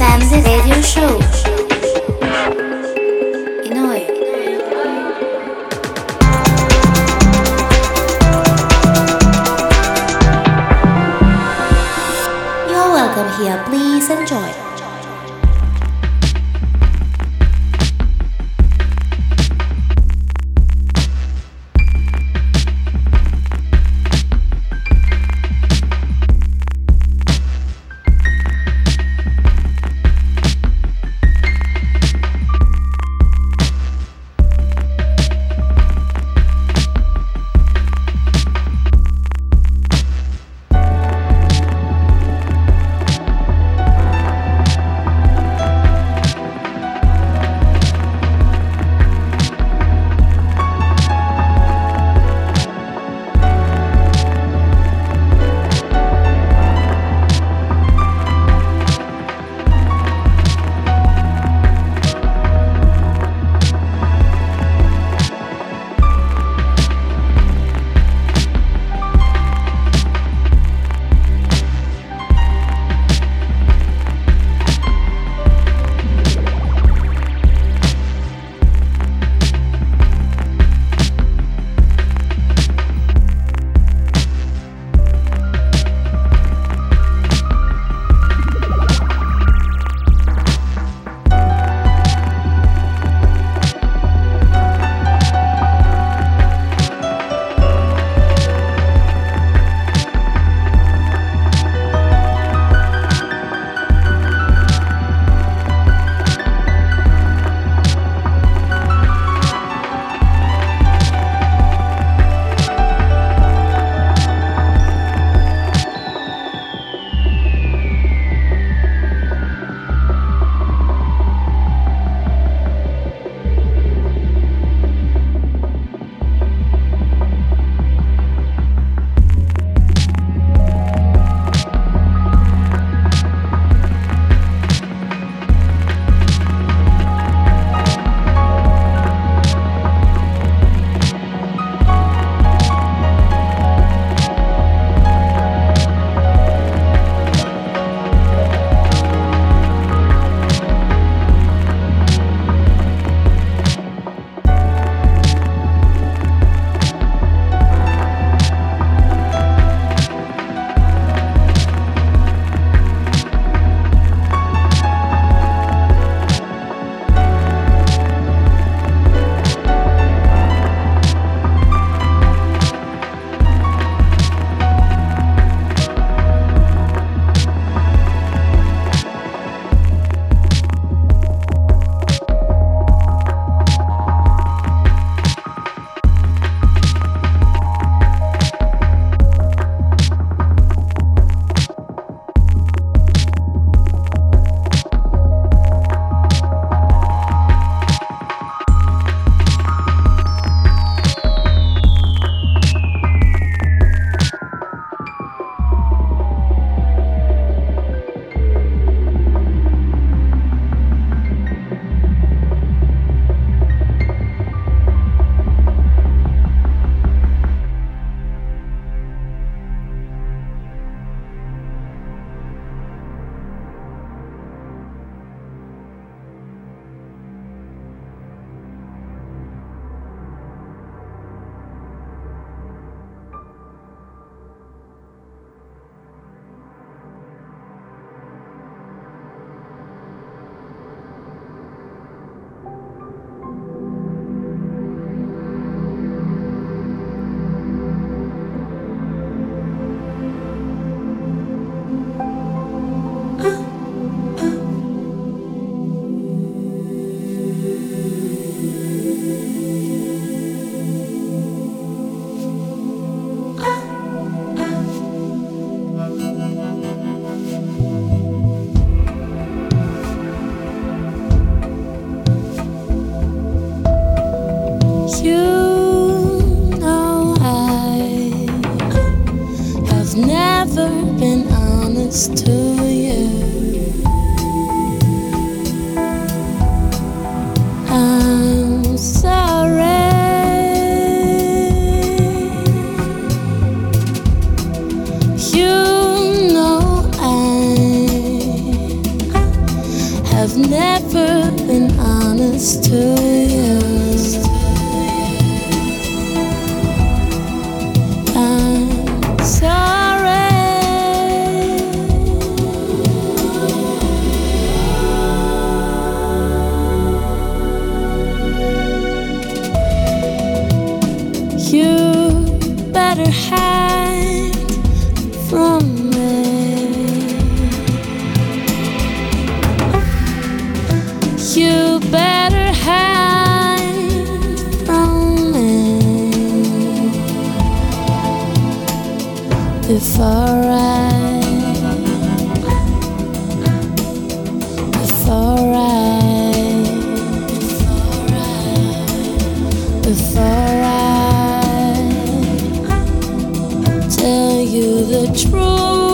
FM feel the truth.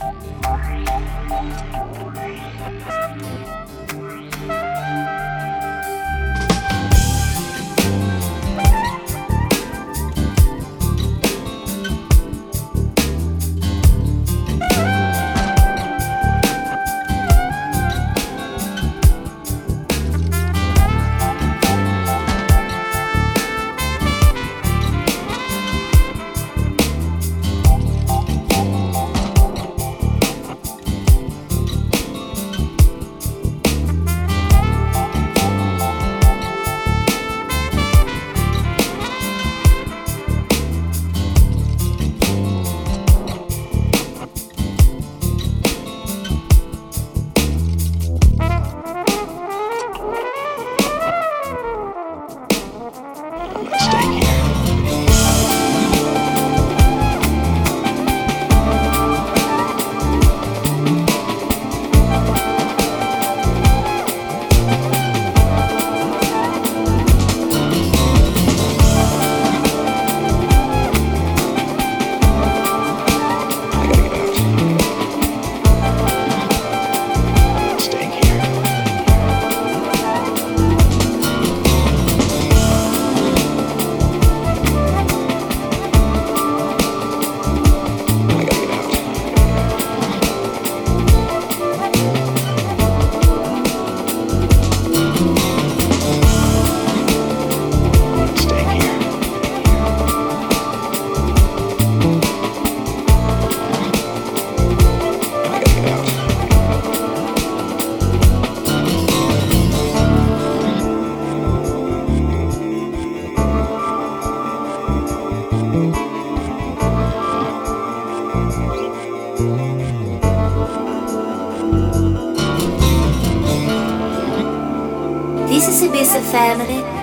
Thank you. This is a Ibiza Family.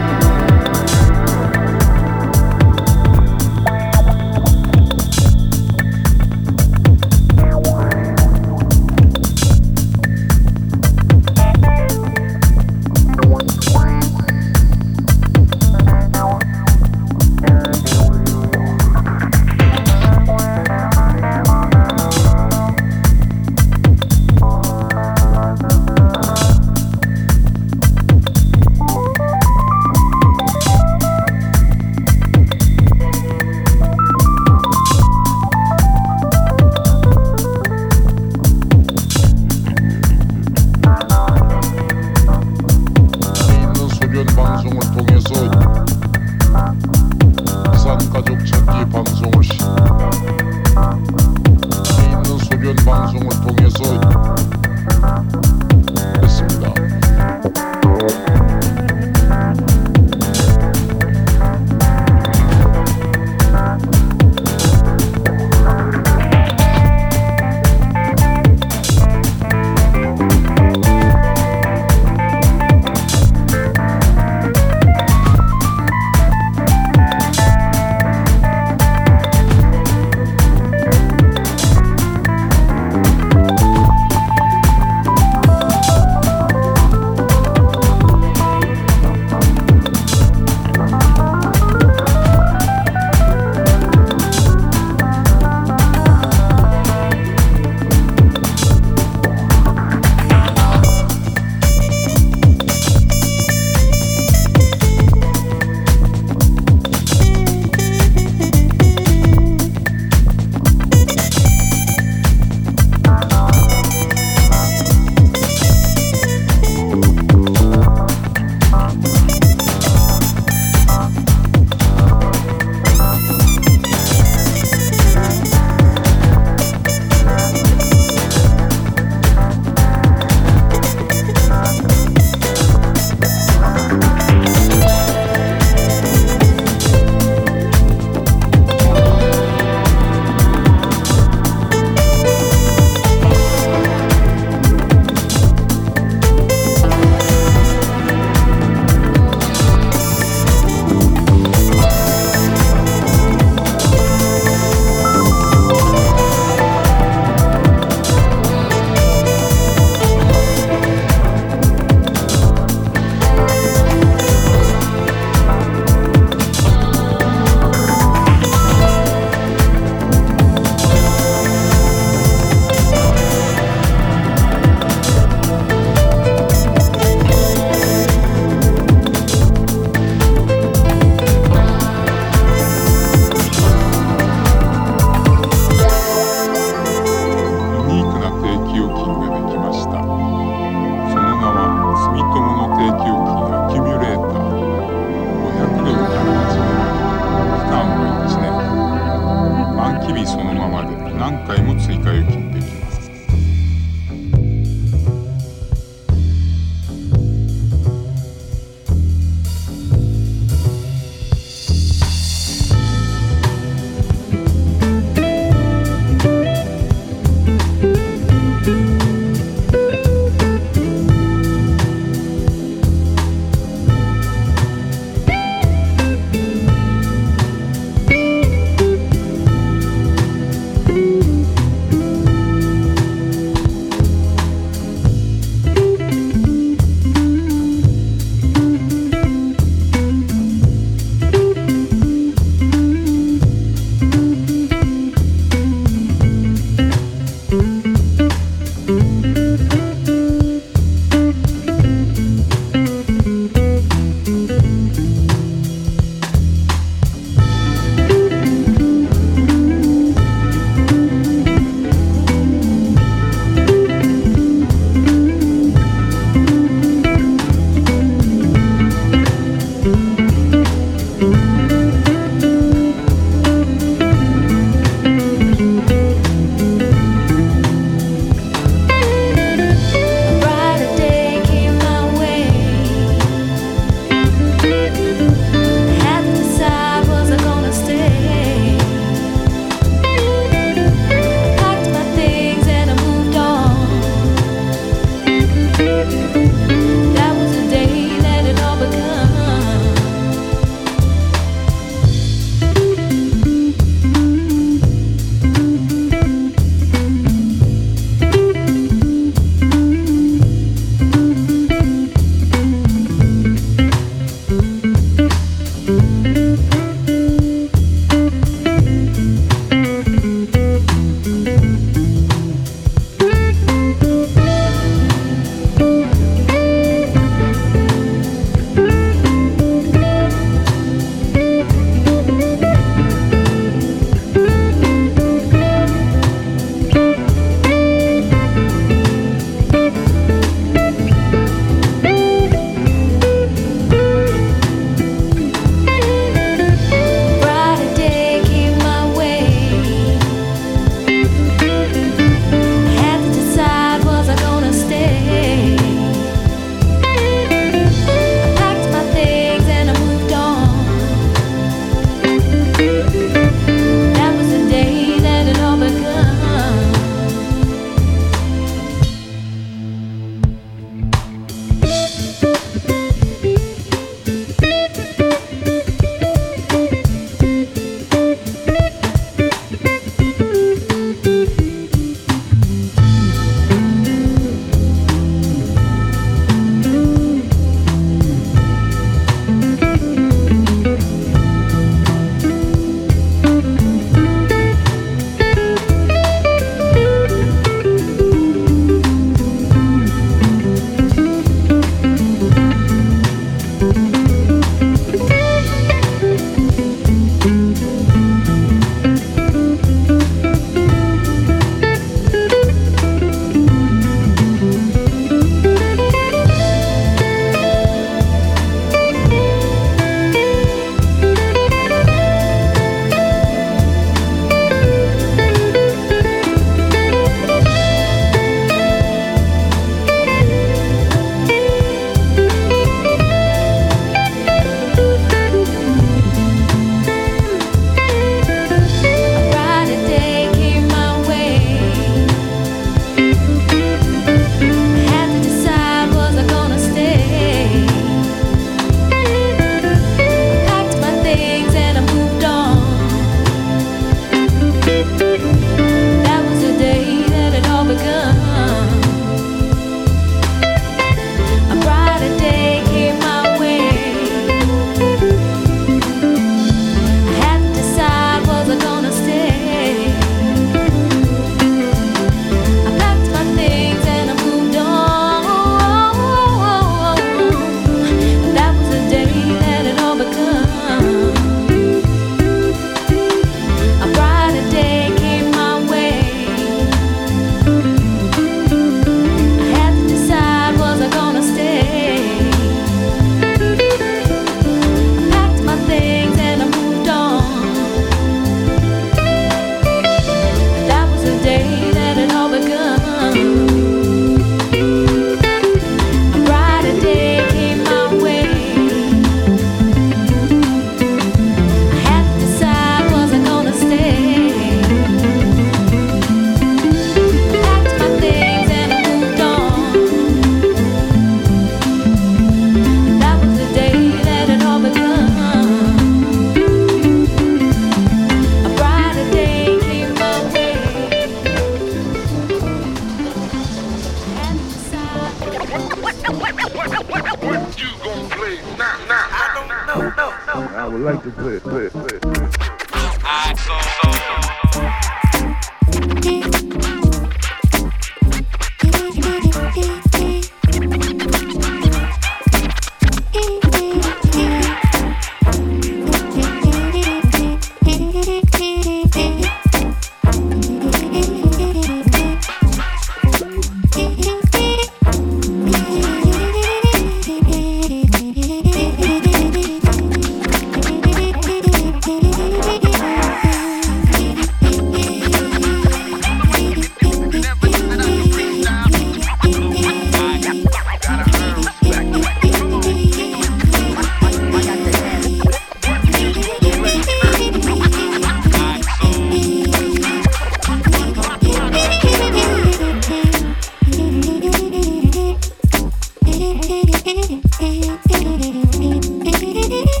Thank you.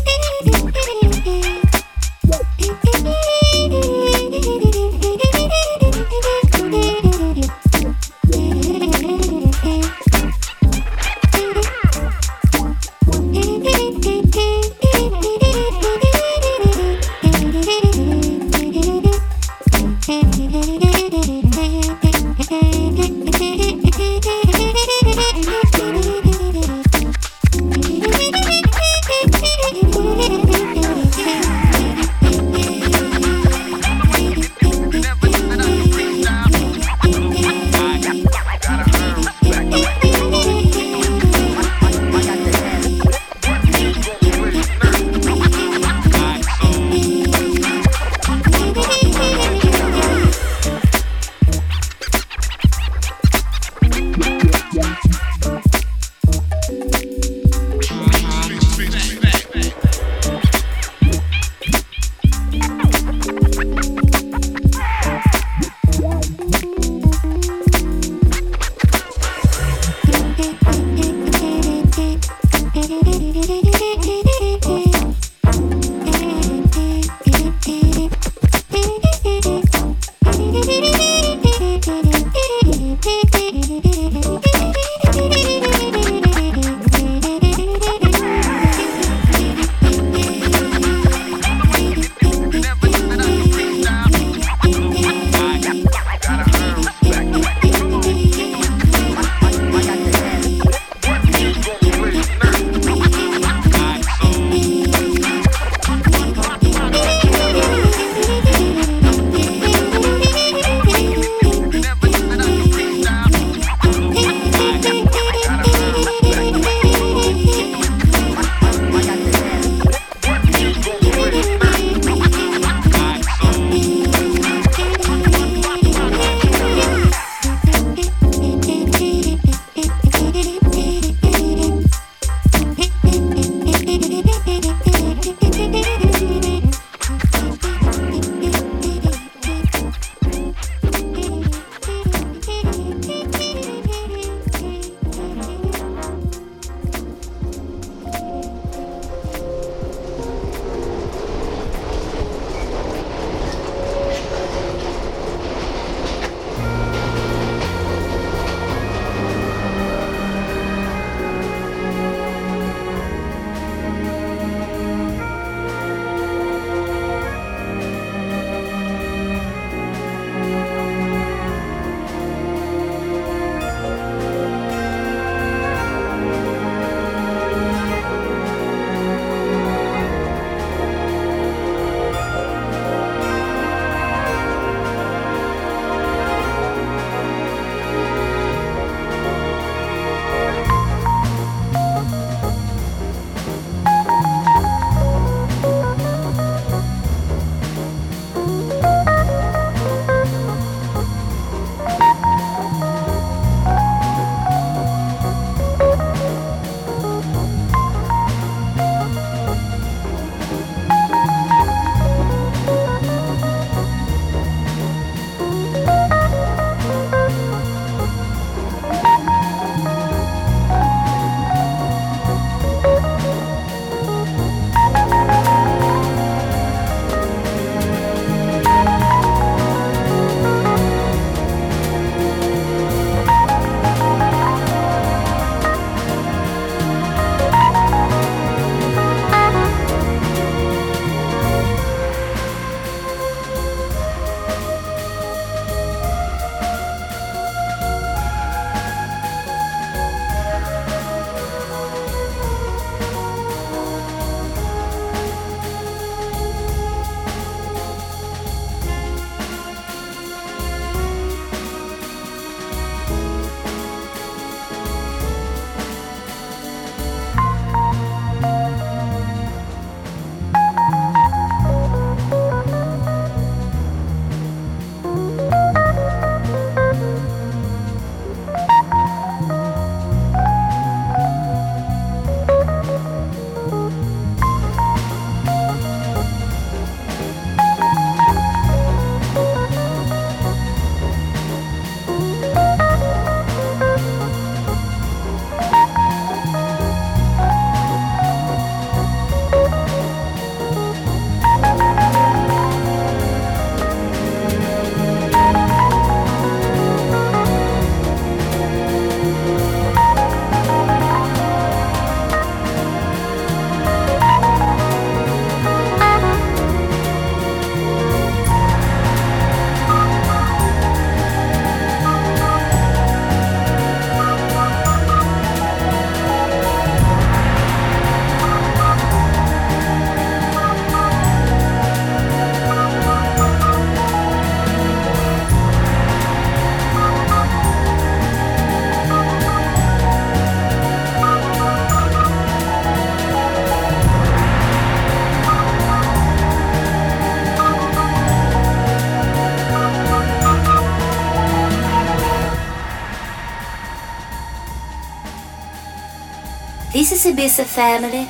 Busy Bissa family,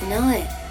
you know it.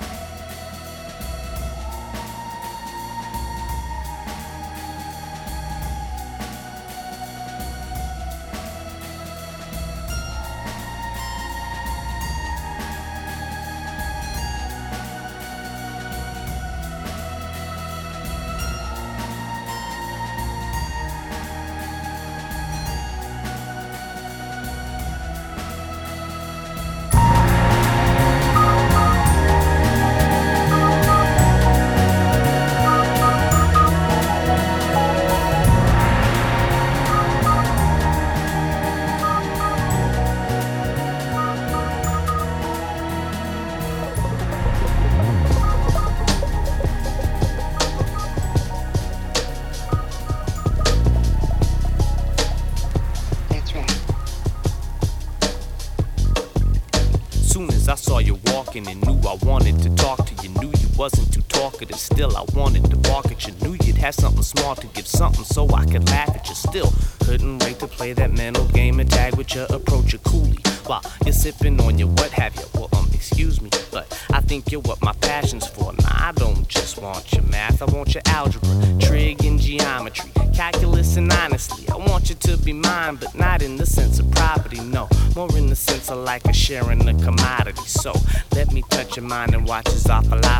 sharing the commodity. So let me touch your mind and watch as I philosophy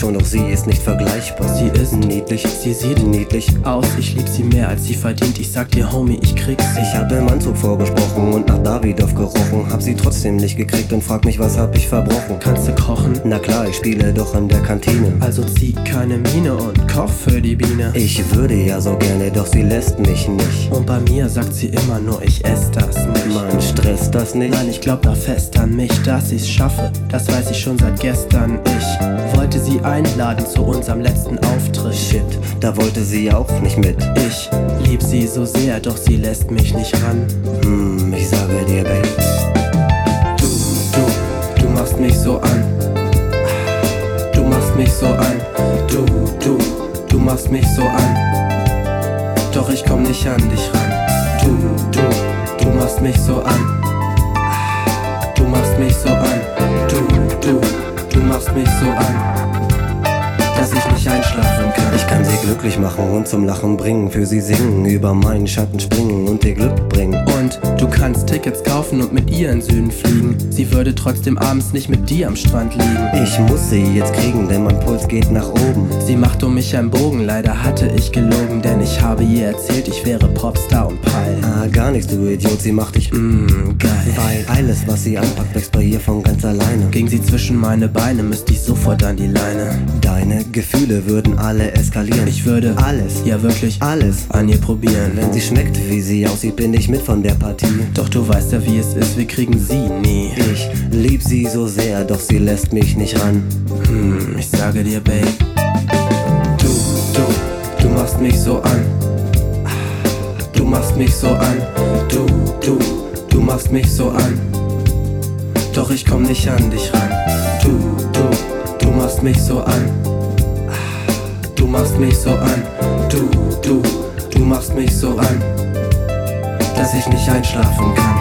schon, doch sie ist nicht vergleichbar. Sie ist niedlich, Sie sieht niedlich. aus, ich lieb sie mehr als sie verdient. Ich sag dir, Homie, ich krieg's. Ich hab im Anzug vorgesprochen und nach Davidoff gerochen. Hab sie trotzdem nicht gekriegt und frag mich, was hab ich verbrochen? Kannst du kochen? Na klar, ich spiele doch in der Kantine. Also zieh keine Miene und koch für die Biene. Ich würde ja so gerne, doch sie lässt mich nicht. Und bei mir sagt sie immer nur, ich ess das nicht. Man stresst das nicht. Nein, ich glaub da fest an mich, dass ich's schaffe. Das weiß ich schon seit gestern. Ich wollte sie einladen zu unserem letzten Auftritt. Shit, da wollte sie auch nicht mit. Ich lieb sie so sehr, doch sie lässt mich nicht ran. Hm, ich sage dir, Babe. Du, du, du machst mich so an. Du machst mich so an. Du, du, du machst mich so an. Doch ich komm nicht an dich ran. Du, du, du machst mich so an. Du machst mich so an. Du, du, du machst mich so an. Dass ich nicht einschlafen kann. Ich kann sie glücklich machen und zum Lachen bringen. Für sie singen, über meinen Schatten springen und ihr Glück bringen. Und du kannst Tickets kaufen und mit ihr in Süden fliegen. Sie würde trotzdem abends nicht mit dir am Strand liegen. Ich muss sie jetzt kriegen, denn mein Puls geht nach oben. Sie macht um mich einen Bogen, leider hatte ich gelogen, denn ich habe ihr erzählt, ich wäre Popstar und Peil. Ah, gar nichts, du Idiot, sie macht dich Mmm, geil. Weil alles, was sie anpackt, wächst bei ihr von ganz alleine. Ging sie zwischen meine Beine, müsste ich sofort an die Leine. Deine Gefühle würden alle eskalieren. Ich würde alles, ja wirklich alles. an ihr probieren. Wenn sie schmeckt, wie sie aussieht, bin ich mit von der Partie. Doch du weißt ja, wie es ist, wir kriegen sie nie. Ich lieb sie so sehr, doch sie lässt mich nicht ran. Hm, ich sage dir, Babe. Du, du, du machst mich so an. Du machst mich so an. Du, du, du machst mich so an. Doch ich komm nicht an dich ran. Du, du, du machst mich so an. Du machst mich so an. Du, du, du machst mich so an. Dass ich nicht einschlafen kann.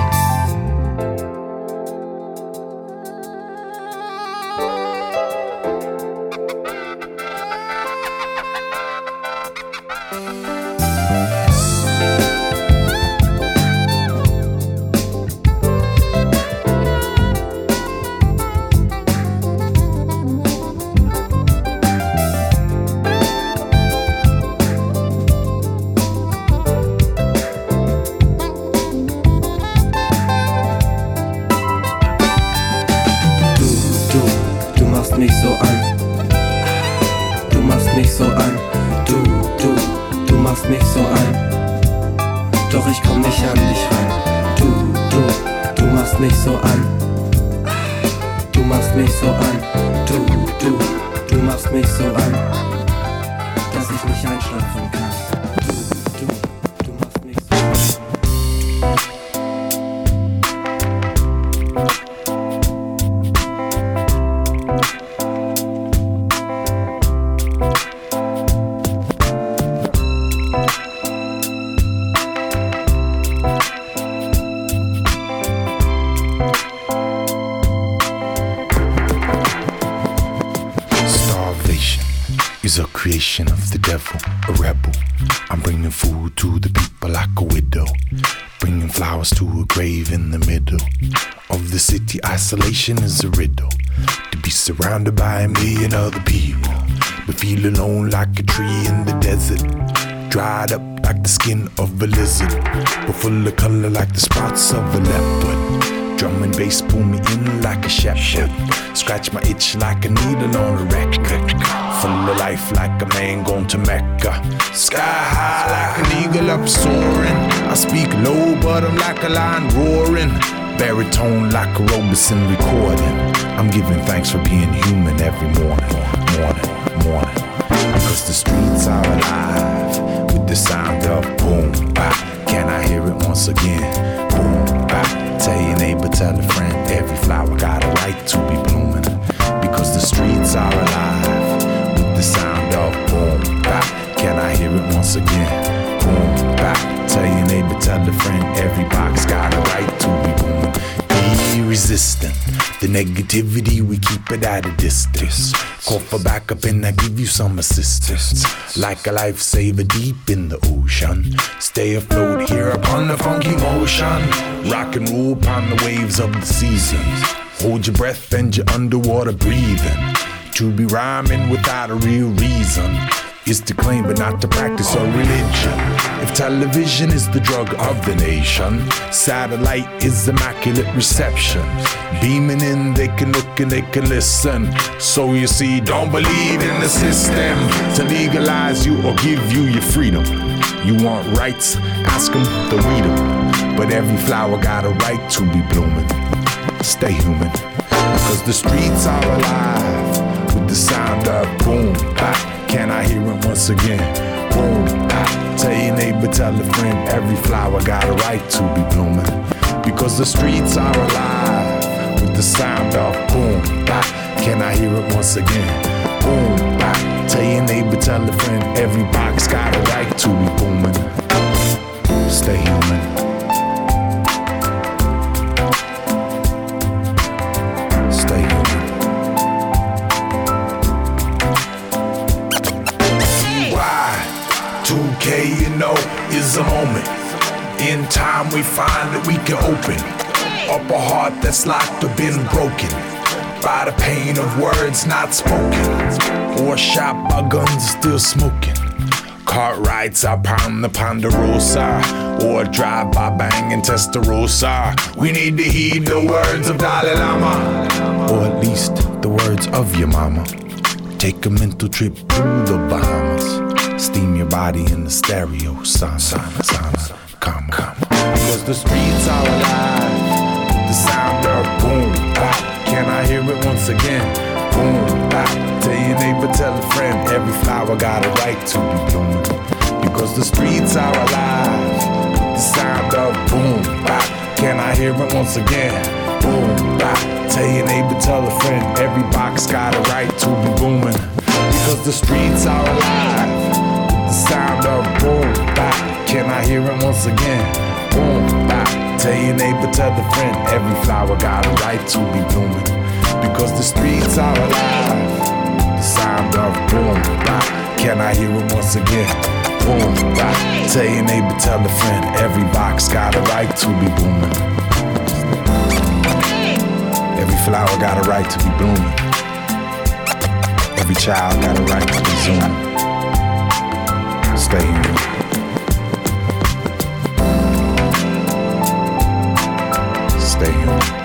Isolation is a riddle to be surrounded by a million other people, but feel alone like a tree in the desert, dried up like the skin of a lizard, but full of color like the spots of a leopard. Drum and bass pull me in like a shepherd. Scratch my itch like a needle on a record. Full of life like a man going to Mecca. Sky high like an eagle up soaring. I speak low, but I'm like a lion roaring. Baritone like a Robeson recording. I'm giving thanks for being human every morning, morning, morning. Cause the streets are alive with the sound of boom, bap. Can I hear it once again? Boom, bap. Tell your neighbor, tell a friend, every flower got a right to be blooming. Because the streets are alive negativity, we keep it at a distance. Call for backup and I give you some assistance. Like a lifesaver deep in the ocean. Stay afloat here upon the funky motion. Rock and roll upon the waves of the seasons. Hold your breath and you're underwater breathing. To be rhyming without a real reason is to claim but not to practice a religion. If television is the drug of the nation, satellite is immaculate reception. Beaming in, they can look and they can listen. So you see, don't believe in the system to legalize you or give you your freedom. You want rights? Ask them to weed them. But every flower got a right to be blooming. Stay human, cause the streets are alive with the sound of boom, bap. Can I hear it once again? Boom, bap. Tell your neighbor, tell a friend, every flower got a right to be blooming. Because the streets are alive with the sound of boom, bap. Can I hear it once again? Boom, bap. Tell your neighbor, tell a friend, every box got a right to be booming. Stay human. Know, is a moment. In time, we find that we can open up a heart that's locked or been broken by the pain of words not spoken, or shot by guns still smoking. Cart rides out pound the Ponderosa, or drive by bang banging Testarossa. We need to heed the words of Dalai Lama, or at least the words of your mama. Take a mental trip through the Bahamas. Steam your body in the stereo, sauna, sauna, sauna, come, come. Because the streets are alive. The sound of boom, bap. Can I hear it once again? Boom, bap. Tell your neighbor, tell a friend. Every flower got a right to be blooming. Because the streets are alive. The sound of boom, bap. Can I hear it once again? Boom, bap. Tell your neighbor, tell a friend. Every box got a right to be booming. Because the streets are alive. The sound of boom, bap. Can I hear it once again? Boom, bap. Tell your neighbor, tell a friend. Every flower got a right to be blooming. Because the streets are alive. The sound of boom, bap. Can I hear it once again? Boom, bap. Tell your neighbor, tell a friend. Every box got a right to be booming. Every flower got a right to be blooming. Every child got a right to be zooming. Stay human. Stay human.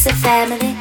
Is Ibiza family.